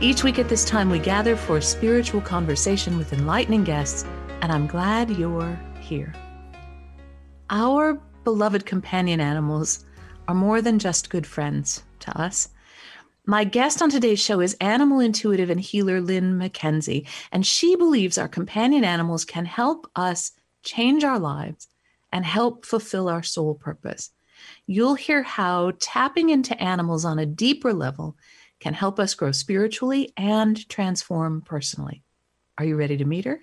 Each week at this time, we gather for a spiritual conversation with enlightening guests, and I'm glad you're here. Our beloved companion animals are more than just good friends to us. My guest on today's show is animal intuitive and healer Lynn McKenzie, and she believes our companion animals can help us change our lives and help fulfill our soul purpose. You'll hear how tapping into animals on a deeper level can help us grow spiritually and transform personally. Are you ready to meet her?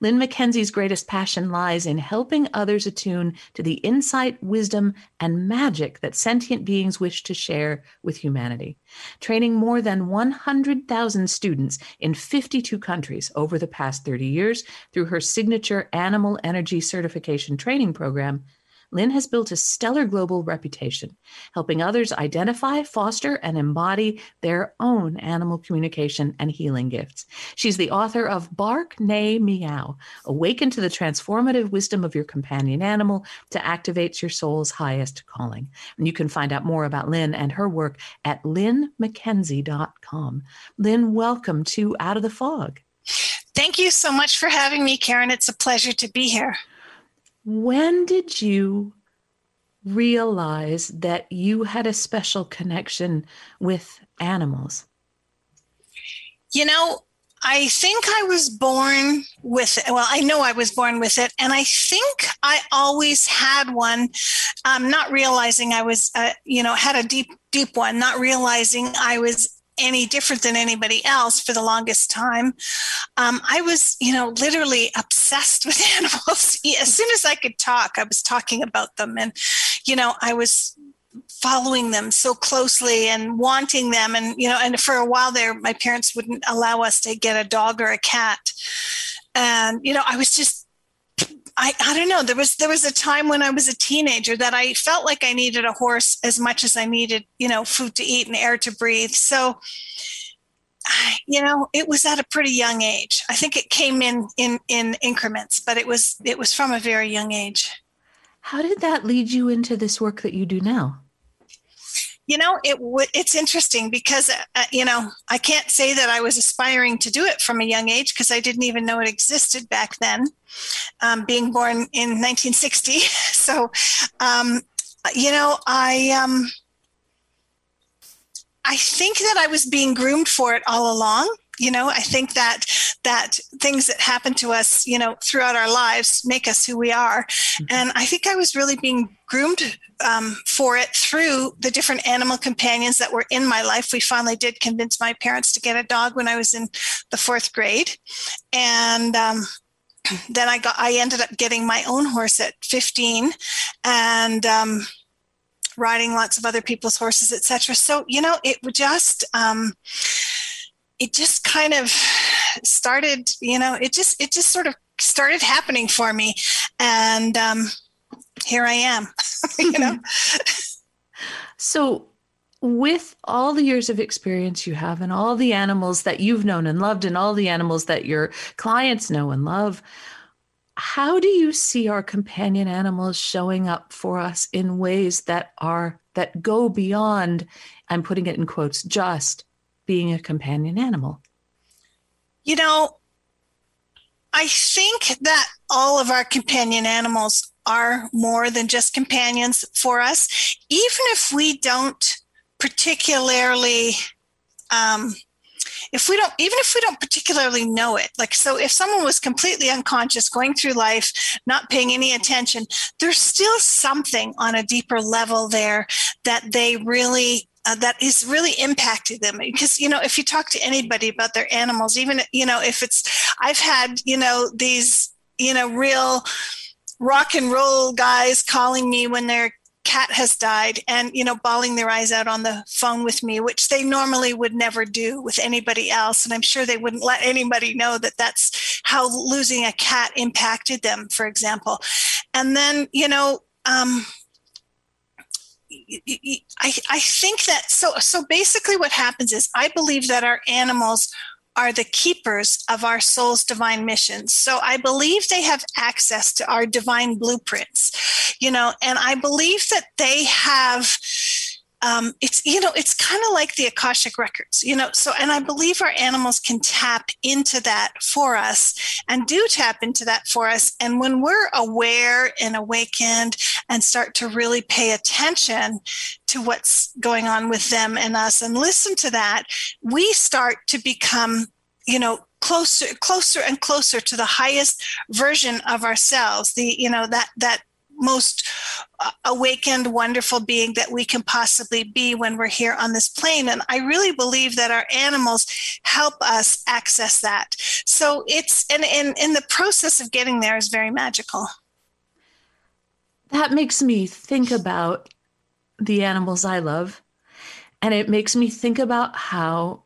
Lynn McKenzie's greatest passion lies in helping others attune to the insight, wisdom, and magic that sentient beings wish to share with humanity. Training more than 100,000 students in 52 countries over the past 30 years through her signature Animal Energy Certification Training Program, Lynn has built a stellar global reputation, helping others identify, foster, and embody their own animal communication and healing gifts. She's the author of Bark, Neigh, Meow Awaken to the Transformative Wisdom of Your Companion Animal to Activate Your Soul's Highest Calling. And you can find out more about Lynn and her work at lynnmckenzie.com. Lynn, welcome to Out of the Fog. Thank you so much for having me, Karen. It's a pleasure to be here. When did you realize that you had a special connection with animals? You know, I think I was born with it. Well, I know I was born with it. And I think I always had one, um, not realizing I was, uh, you know, had a deep, deep one, not realizing I was any different than anybody else for the longest time. Um, I was, you know, literally obsessed with animals. as soon as I could talk, I was talking about them. And, you know, I was following them so closely and wanting them. And, you know, and for a while there, my parents wouldn't allow us to get a dog or a cat. And, you know, I was just I, I don't know. There was there was a time when I was a teenager that I felt like I needed a horse as much as I needed, you know, food to eat and air to breathe. So, you know, it was at a pretty young age. I think it came in in in increments, but it was it was from a very young age. How did that lead you into this work that you do now? You know it w- it's interesting because uh, uh, you know i can't say that i was aspiring to do it from a young age because i didn't even know it existed back then um, being born in 1960 so um, you know i um, i think that i was being groomed for it all along you know i think that that things that happen to us you know throughout our lives make us who we are. Mm-hmm. and i think i was really being groomed um, for it through the different animal companions that were in my life. We finally did convince my parents to get a dog when i was in the fourth grade. And um, then i got i ended up getting my own horse at 15 and um, riding lots of other people's horses etc so you know it would just um, it just kind of started you know it just it just sort of started happening for me. And um here i am you know? So with all the years of experience you have and all the animals that you've known and loved and all the animals that your clients know and love how do you see our companion animals showing up for us in ways that are that go beyond i'm putting it in quotes just being a companion animal? You know, I think that all of our companion animals are more than just companions for us, even if we don't particularly. Um, if we don't even if we don't particularly know it like so if someone was completely unconscious going through life not paying any attention there's still something on a deeper level there that they really uh, that has really impacted them. Because you know if you talk to anybody about their animals even you know if it's i've had you know these you know real rock and roll guys calling me when they're cat has died and you know bawling their eyes out on the phone with me which they normally would never do with anybody else. And i'm sure they wouldn't let anybody know that that's how losing a cat impacted them for example. And then you know um, I, I think that so so basically what happens is I believe that our animals are the keepers of our soul's divine missions. So I believe they have access to our divine blueprints, you know, and I believe that they have um, it's you know it's kind of like the akashic records you know so and i believe our animals can tap into that for us and do tap into that for us. And when we're aware and awakened and start to really pay attention to what's going on with them and us and listen to that we start to become you know closer closer and closer to the highest version of ourselves the you know that that most uh, awakened, wonderful being that we can possibly be when we're here on this plane. And I really believe that our animals help us access that. So it's, and in, in the process of getting there is very magical. That makes me think about the animals I love. And it makes me think about how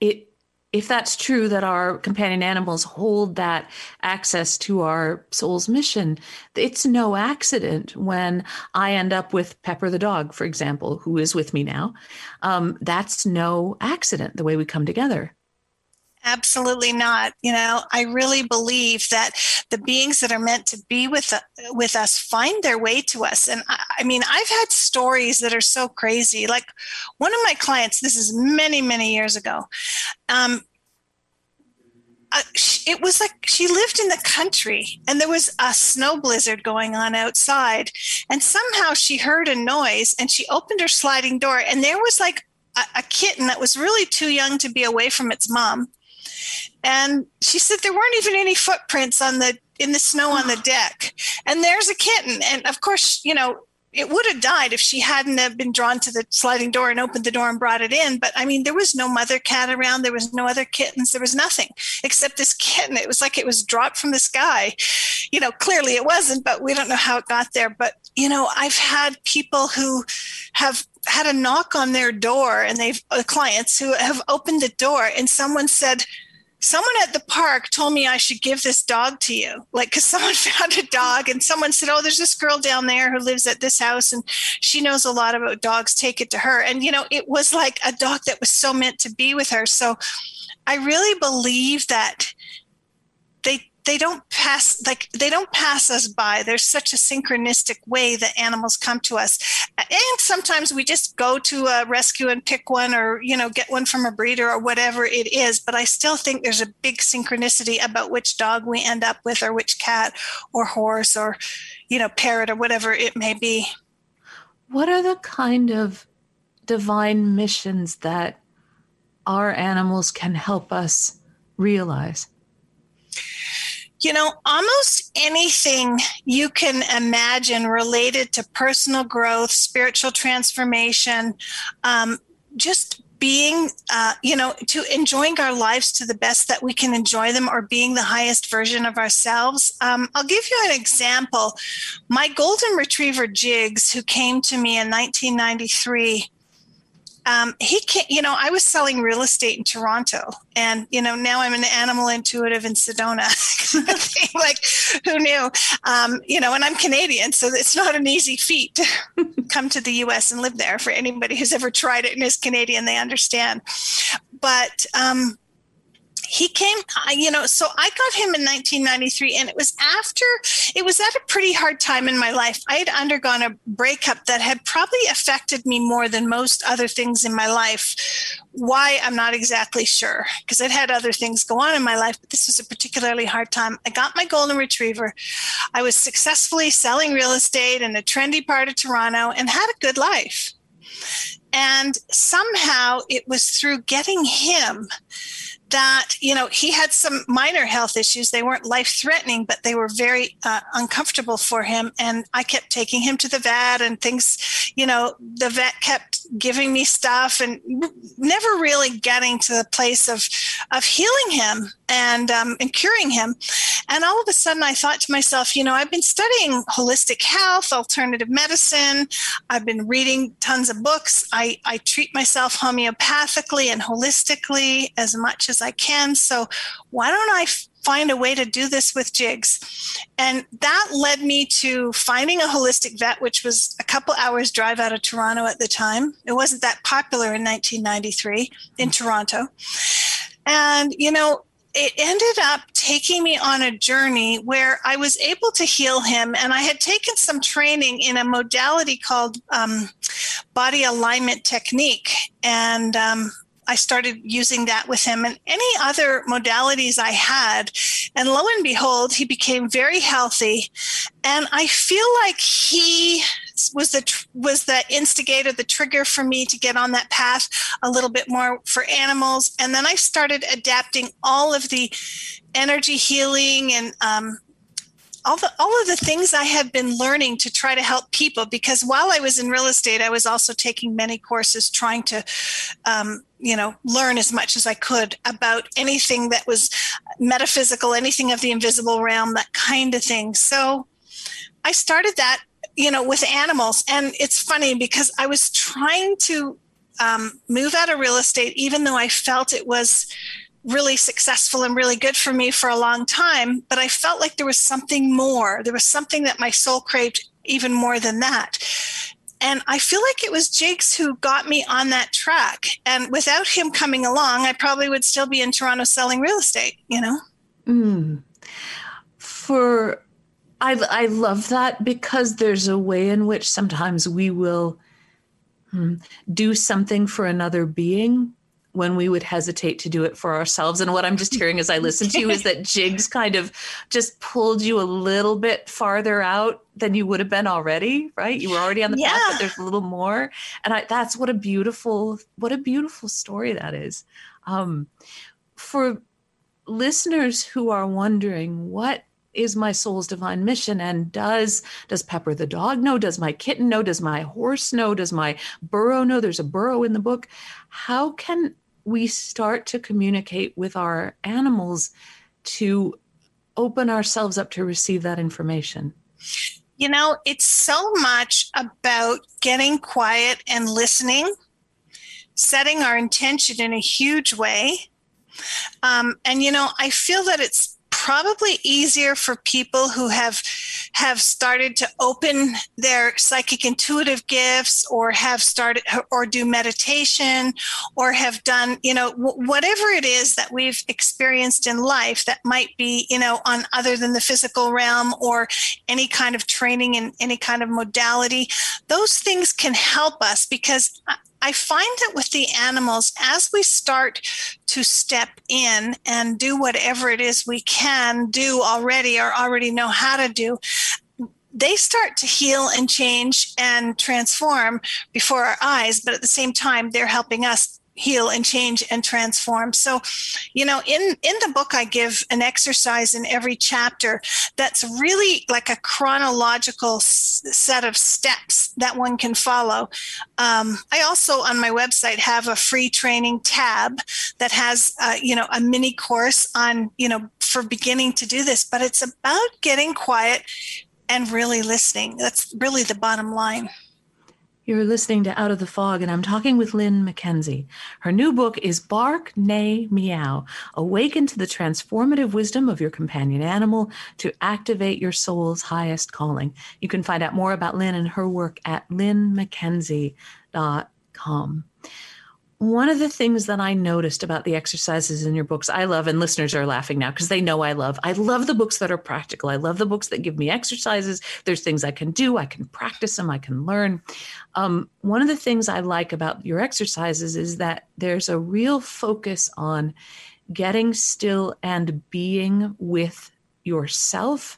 it if that's true that our companion animals hold that access to our soul's mission, it's no accident when I end up with Pepper the dog, for example, who is with me now. Um, that's no accident the way we come together. Absolutely not. You know, I really believe that the beings that are meant to be with with us find their way to us. And I, I, mean, I've had stories that are so crazy. Like one of my clients, this is many many years ago. Um, uh, it was like she lived in the country and there was a snow blizzard going on outside and somehow she heard a noise and she opened her sliding door and there was like a, a kitten that was really too young to be away from its mom and she said there weren't even any footprints on the in the snow on the deck. And there's a kitten. And of course you know it would have died if she hadn't have been drawn to the sliding door and opened the door and brought it in. But i mean there was no mother cat around. There was no other kittens. There was nothing except this kitten. It was like it was dropped from the sky. You know clearly it wasn't but we don't know how it got there. But you know i've had people who have had a knock on their door and they've uh, clients who have opened the door and someone said someone at the park told me I should give this dog to you. Like, because someone found a dog and someone said, Oh, there's this girl down there who lives at this house and she knows a lot about dogs. Take it to her. And, you know, it was like a dog that was so meant to be with her. So I really believe that they don't pass like they don't pass us by. There's such a synchronistic way that animals come to us. And sometimes we just go to a rescue and pick one or you know get one from a breeder or whatever it is. But i still think there's a big synchronicity about which dog we end up with or which cat or horse or you know parrot or whatever it may be. What are the kind of divine missions that our animals can help us realize you know, almost anything you can imagine related to personal growth, spiritual transformation, um, just being, uh, you know, to enjoying our lives to the best that we can enjoy them or being the highest version of ourselves. Um, I'll give you an example. My golden retriever, Jigs, who came to me in 1993, um, he can't, you know, I was selling real estate in Toronto and, you know, now I'm an animal intuitive in Sedona. like who knew? Um, you know, and I'm Canadian, so it's not an easy feat to come to the US and live there for anybody who's ever tried it and is Canadian, they understand. But, um, he came, you know, so I got him in 1993, and it was after, it was at a pretty hard time in my life. I had undergone a breakup that had probably affected me more than most other things in my life. Why, I'm not exactly sure, because I'd had other things go on in my life, but this was a particularly hard time. I got my golden retriever. I was successfully selling real estate in a trendy part of Toronto and had a good life. And somehow it was through getting him that you know he had some minor health issues they weren't life threatening but they were very uh, uncomfortable for him and i kept taking him to the vet and things you know the vet kept giving me stuff and never really getting to the place of of healing him and um, and curing him And all of a sudden, I thought to myself, you know, I've been studying holistic health, alternative medicine. I've been reading tons of books. I, I treat myself homeopathically and holistically as much as I can. So, why don't I find a way to do this with jigs. And that led me to finding a holistic vet, which was a couple hours drive out of Toronto at the time. It wasn't that popular in 1993 in Toronto. And, you know, it ended up taking me on a journey where I was able to heal him. And I had taken some training in a modality called um, body alignment technique. And um, I started using that with him and any other modalities I had. And lo and behold, he became very healthy. And I feel like he was the was the instigator, the trigger for me to get on that path a little bit more for animals. And then I started adapting all of the energy healing and um, all the all of the things I have been learning to try to help people because while I was in real estate, I was also taking many courses trying to um, you know learn as much as I could about anything that was metaphysical, anything of the invisible realm, that kind of thing. So I started that you know with animals, and it's funny because I was trying to um, move out of real estate, even though I felt it was really successful and really good for me for a long time, but I felt like there was something more. There was something that my soul craved even more than that. And I feel like it was Jakes who got me on that track. And without him coming along, I probably would still be in Toronto selling real estate, you know? Mm. For, I, I love that because there's a way in which sometimes we will hmm, do something for another being when we would hesitate to do it for ourselves. And what I'm just hearing as I listen to you is that Jigs kind of just pulled you a little bit farther out than you would have been already, right? You were already on the yeah. path, but there's a little more. And I, that's what a beautiful, what a beautiful story that is. Um, for listeners who are wondering what is my soul's divine mission and does does pepper the dog know does my kitten know does my horse know does my burro know there's a burro in the book how can we start to communicate with our animals to open ourselves up to receive that information? You know, it's so much about getting quiet and listening, setting our intention in a huge way. Um, and, you know, I feel that it's probably easier for people who have have started to open their psychic intuitive gifts or have started or do meditation or have done you know whatever it is that we've experienced in life that might be you know on other than the physical realm or any kind of training in any kind of modality those things can help us because uh, I find that with the animals, as we start to step in and do whatever it is we can do already or already know how to do, they start to heal and change and transform before our eyes. But at the same time, they're helping us heal and change and transform. So you know in in the book i give an exercise in every chapter that's really like a chronological s- set of steps that one can follow. Um, i also on my website have a free training tab that has uh, you know a mini course on you know for beginning to do this but it's about getting quiet and really listening. That's really the bottom line you're listening to Out of the Fog, and I'm talking with Lynn McKenzie. Her new book is Bark, Neigh, Meow Awaken to the Transformative Wisdom of Your Companion Animal to Activate Your Soul's Highest Calling. You can find out more about Lynn and her work at lynnmckenzie.com one of the things that I noticed about the exercises in your books, I love, and listeners are laughing now because they know I love. I love the books that are practical. I love the books that give me exercises. There's things I can do, I can practice them, I can learn. Um, one of the things I like about your exercises is that there's a real focus on getting still and being with yourself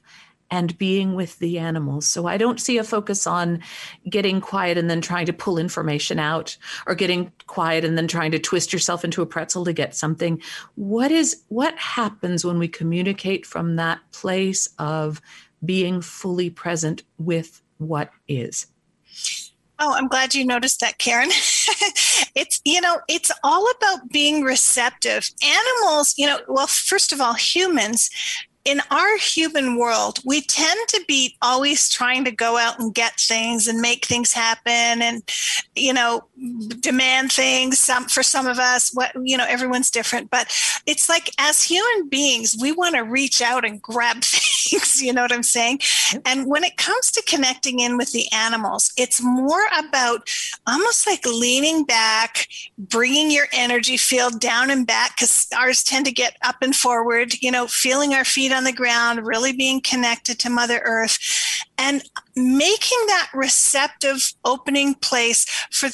and being with the animals. So I don't see a focus on getting quiet and then trying to pull information out or getting quiet and then trying to twist yourself into a pretzel to get something. What is what happens when we communicate from that place of being fully present with what is? Oh, I'm glad you noticed that, Karen. it's, you know, it's all about being receptive. Animals, you know, well, first of all, humans in our human world, we tend to be always trying to go out and get things and make things happen and, you know, demand things. Some for some of us, what you know, everyone's different, but it's like as human beings, we want to reach out and grab things. You know what I'm saying? And when it comes to connecting in with the animals, it's more about almost like leaning back, bringing your energy field down and back because ours tend to get up and forward. You know, feeling our feet on the ground, really being connected to Mother Earth, and making that receptive opening place for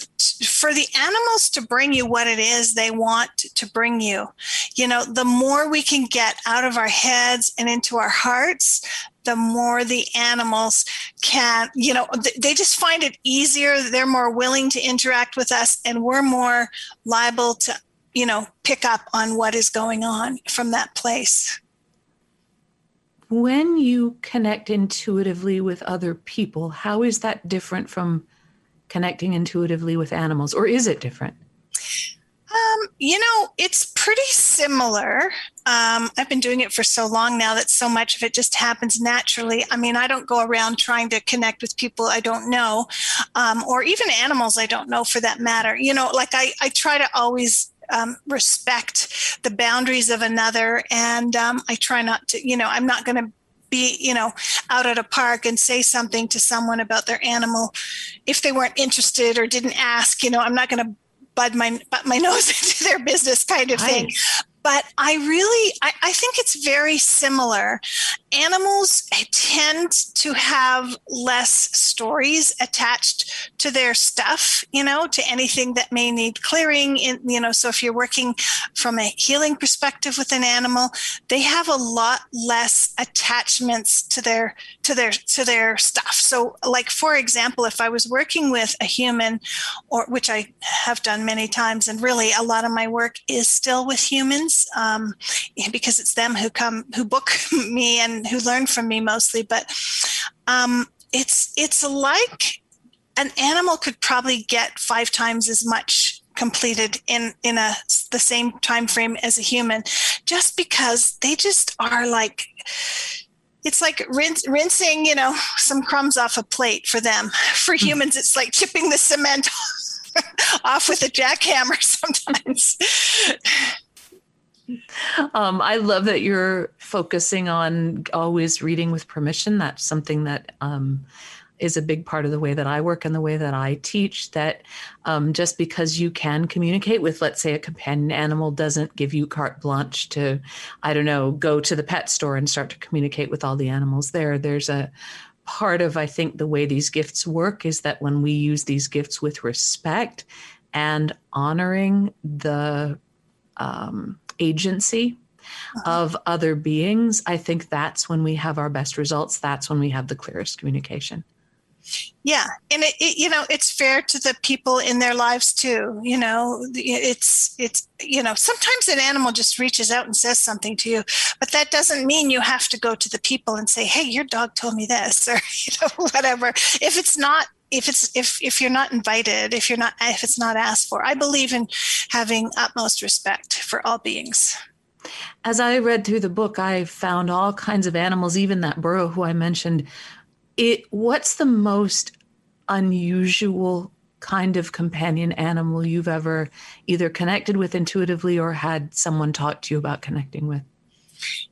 for the animals to bring you what it is they want to bring you. You know the more we can get out of our heads and into our hearts the more the animals can you know they just find it easier. They're more willing to interact with us and we're more liable to you know pick up on what is going on from that place when you connect intuitively with other people, how is that different from connecting intuitively with animals, or is it different? Um, you know, it's pretty similar. Um, I've been doing it for so long now that so much of it just happens naturally. I mean, I don't go around trying to connect with people I don't know, um, or even animals I don't know for that matter. You know, like I, I try to always um, respect the boundaries of another. And um, I try not to, you know, I'm not going to be, you know, out at a park and say something to someone about their animal if they weren't interested or didn't ask. You know, I'm not going to bud my butt my nose into their business kind of thing but I really I, I, think it's very similar. Animals tend to have less stories attached to their stuff, you know, to anything that may need clearing. In you know, so if you're working from a healing perspective with an animal, they have a lot less attachments to their to their to their stuff. So, like for example, if I was working with a human, or which I have done many times, and really a lot of my work is still with humans um, because it's them who come who book me and who learn from me mostly. But um, it's it's like an animal could probably get five times as much completed in in a the same time frame as a human just because they just are like it's like rinse, rinsing you know some crumbs off a plate for them for hmm. humans it's like chipping the cement off with a jackhammer sometimes um, I love that you're focusing on always reading with permission. That's something that um, is a big part of the way that I work and the way that I teach. That um, just because you can communicate with, let's say, a companion animal doesn't give you carte blanche to, I don't know, go to the pet store and start to communicate with all the animals there. There's a part of, I think, the way these gifts work is that when we use these gifts with respect and honoring the um, agency uh-huh. of other beings, I think that's when we have our best results. That's when we have the clearest communication. Yeah, and it, it, you know it's fair to the people in their lives too. You know, it's it's you know sometimes an animal just reaches out and says something to you, but that doesn't mean you have to go to the people and say, "Hey, your dog told me this," or you know whatever. If it's not if it's if if you're not invited if you're not if it's not asked for i believe in having utmost respect for all beings. As i read through the book i found all kinds of animals even that burro who i mentioned. It what's the most unusual kind of companion animal you've ever either connected with intuitively or had someone talk to you about connecting with?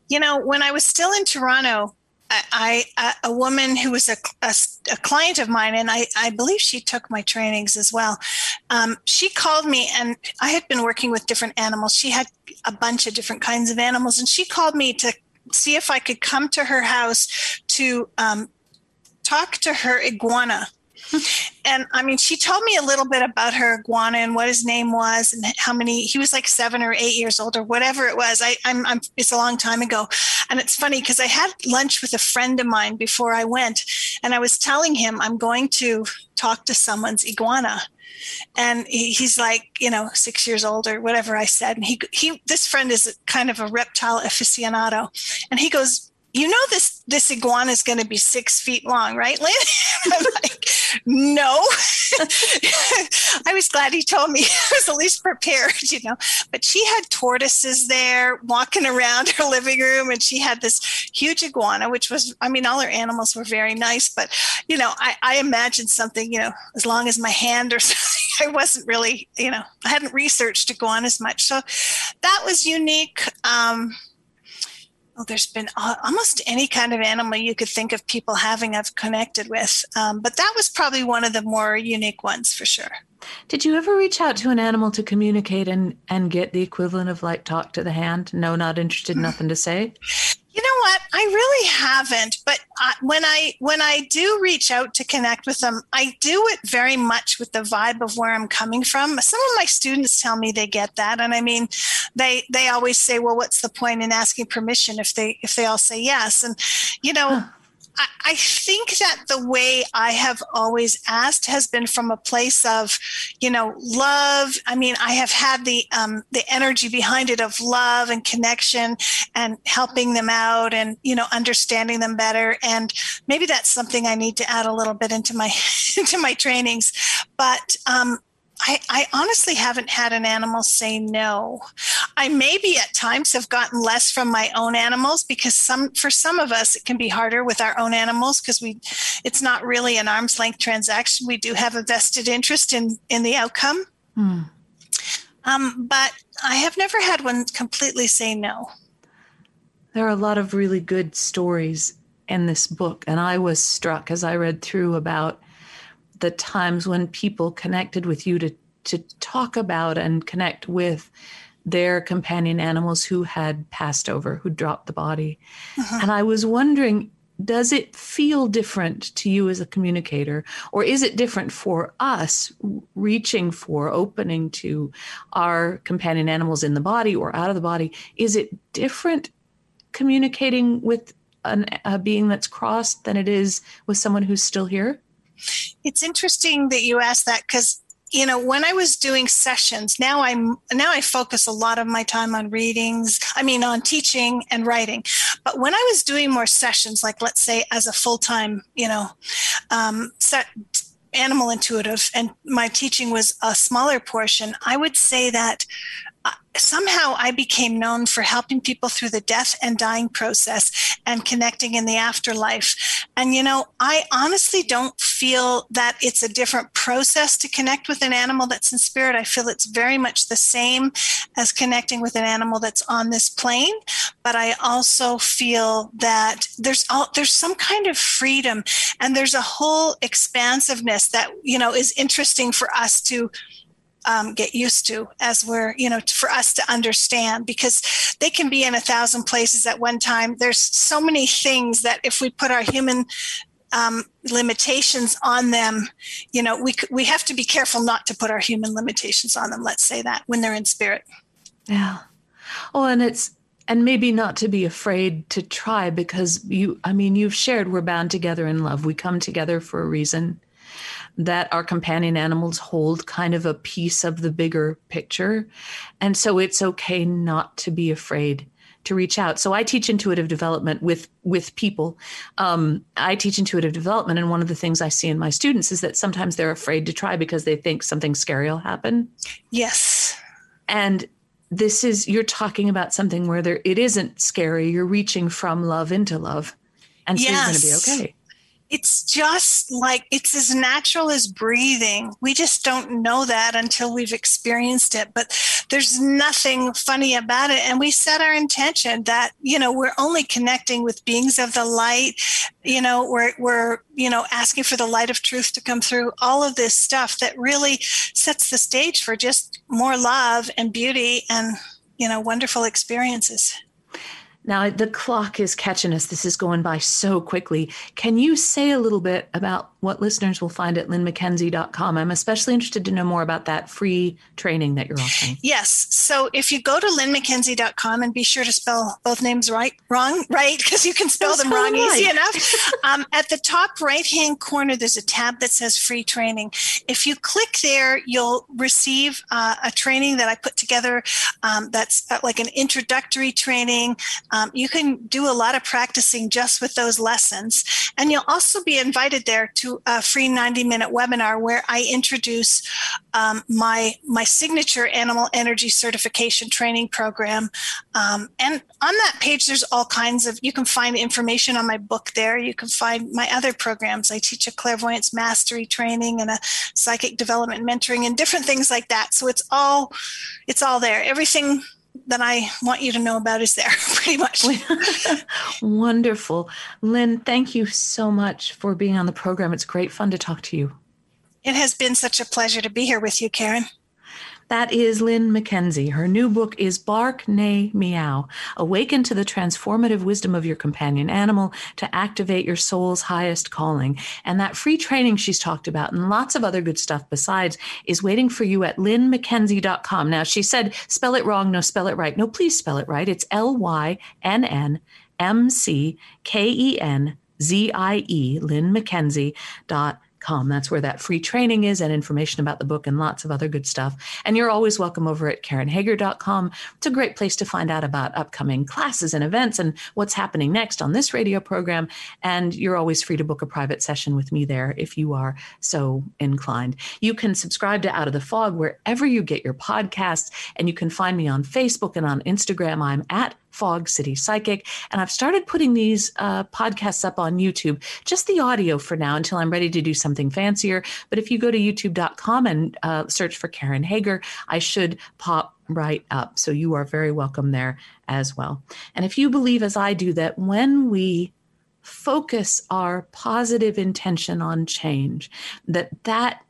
You know when i was still in toronto I, I, a woman who was a, a, a, client of mine, and I, I believe she took my trainings as well. Um, she called me, and I had been working with different animals. She had a bunch of different kinds of animals, and she called me to see if I could come to her house to um, talk to her iguana and I mean, she told me a little bit about her iguana and what his name was and how many. He was like seven or eight years old or whatever it was. I, I'm, I'm it's a long time ago, and it's funny because I had lunch with a friend of mine before I went, and I was telling him I'm going to talk to someone's iguana and he, he's like you know six years old or whatever i said and he he this friend is kind of a reptile aficionado and he goes you know this this iguana is going to be six feet long, right, Lynn? I'm like, no. I was glad he told me I was at least prepared, you know. But she had tortoises there walking around her living room, and she had this huge iguana, which was, I mean, all her animals were very nice, but, you know, I, I imagined something, you know, as long as my hand or something. I wasn't really, you know, I hadn't researched iguanas much. So that was unique. Um, well, there's been almost any kind of animal you could think of people having I've connected with. Um, but that was probably one of the more unique ones for sure. Did you ever reach out to an animal to communicate and, and get the equivalent of like talk to the hand? No, not interested, nothing to say? You know what? I really haven't. But when I when I do reach out to connect with them, I do it very much with the vibe of where I'm coming from. Some of my students tell me they get that, and I mean, they they always say, "Well, what's the point in asking permission if they if they all say yes?" And you know. Huh I, think that the way I have always asked has been from a place of, you know, love. I mean, I have had the um, the energy behind it of love and connection and helping them out and you know understanding them better. And maybe that's something I need to add a little bit into my into my trainings. But um, I, I, honestly haven't had an animal say no. I maybe at times have gotten less from my own animals because some for some of us it can be harder with our own animals because we it's not really an arm's length transaction. We do have a vested interest in in the outcome. Hmm. Um, but I have never had one completely say no. There are a lot of really good stories in this book, and I was struck as I read through about the times when people connected with you to to talk about and connect with their companion animals who had passed over, who dropped the body. Uh-huh. And I was wondering, does it feel different to you as a communicator, or is it different for us reaching for, opening to our companion animals in the body or out of the body? Is it different communicating with an, a being that's crossed than it is with someone who's still here? It's interesting that you asked that because you know when i was doing sessions now i'm now i focus a lot of my time on readings i mean on teaching and writing. But when i was doing more sessions like let's say as a full-time you know um, set animal intuitive and my teaching was a smaller portion i would say that somehow I became known for helping people through the death and dying process and connecting in the afterlife. And, you know, I honestly don't feel that it's a different process to connect with an animal that's in spirit. I feel it's very much the same as connecting with an animal that's on this plane. But I also feel that there's all, there's some kind of freedom and there's a whole expansiveness that, you know, is interesting for us to um, get used to as we're, you know, for us to understand because they can be in a thousand places at one time. There's so many things that if we put our human um, limitations on them, you know, we we have to be careful not to put our human limitations on them. Let's say that when they're in spirit. Yeah. Oh, and it's and maybe not to be afraid to try because you i mean you've shared we're bound together in love we come together for a reason that our companion animals hold kind of a piece of the bigger picture. And so it's okay not to be afraid to reach out. So I teach intuitive development with with people. Um, I teach intuitive development, and one of the things I see in my students is that sometimes they're afraid to try because they think something scary will happen. Yes. And this is you're talking about something where there it isn't scary. You're reaching from love into love, and so yes. you're going to be okay it's just like it's as natural as breathing. We just don't know that until we've experienced it. But there's nothing funny about it. And we set our intention that, you know, we're only connecting with beings of the light. You know, we're, we're, you know, asking for the light of truth to come through, all of this stuff that really sets the stage for just more love and beauty and, you know, wonderful experiences. Now, the clock is catching us. This is going by so quickly. Can you say a little bit about what listeners will find at lynnmckenzie.com? I'm especially interested to know more about that free training that you're offering. Yes. So if you go to lynnmckenzie.com and be sure to spell both names right, wrong, right, because you can spell them wrong right. easy enough. um, at the top right hand corner, there's a tab that says free training. If you click there, you'll receive uh, a training that I put together um, that's uh, like an introductory training Um, you can do a lot of practicing just with those lessons. And you'll also be invited there to a free 90 minute webinar where I introduce um, my, my signature animal energy certification training program. Um, and on that page, there's all kinds of, you can find information on my book there. You can find my other programs. I teach a clairvoyance mastery training and a psychic development mentoring and different things like that. So it's all, it's all there. Everything that I want you to know about is there pretty much. Wonderful. Lynn, thank you so much for being on the program. It's great fun to talk to you. It has been such a pleasure to be here with you, Karen. That is Lynn McKenzie. Her new book is Bark, Neigh, Meow Awaken to the Transformative Wisdom of Your Companion Animal to Activate Your Soul's Highest Calling. And that free training she's talked about and lots of other good stuff besides is waiting for you at lynnmckenzie.com. Now, she said, spell it wrong. No, spell it right. No, please spell it right. It's L Y N N M C K E N Z I E, lynnmckenzie.com com. That's where that free training is and information about the book and lots of other good stuff. And you're always welcome over at KarenHager.com. It's a great place to find out about upcoming classes and events and what's happening next on this radio program. And you're always free to book a private session with me there if you are so inclined. You can subscribe to Out of the Fog wherever you get your podcasts, and you can find me on Facebook and on Instagram. I'm at Fog City Psychic. And I've started putting these uh, podcasts up on YouTube, just the audio for now until I'm ready to do something fancier. But if you go to youtube.com and uh, search for Karen Hager, I should pop right up. So you are very welcome there as well. And if you believe, as I do, that when we focus our positive intention on change, that that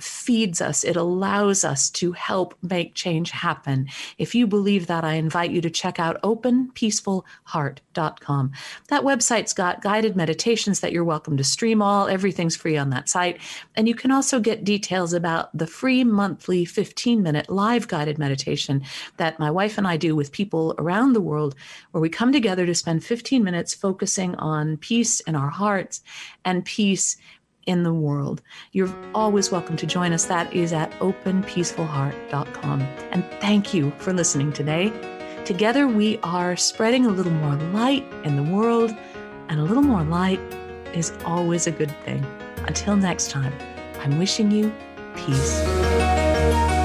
feeds us, it allows us to help make change happen. If you believe that, I invite you to check out openpeacefulheart.com. That website's got guided meditations that you're welcome to stream all. Everything's free on that site. And you can also get details about the free monthly 15 minute live guided meditation that my wife and I do with people around the world, where we come together to spend 15 minutes focusing on peace in our hearts and peace in the world. You're always welcome to join us. That is at openpeacefulheart.com. And thank you for listening today. Together, we are spreading a little more light in the world, and a little more light is always a good thing. Until next time, I'm wishing you peace.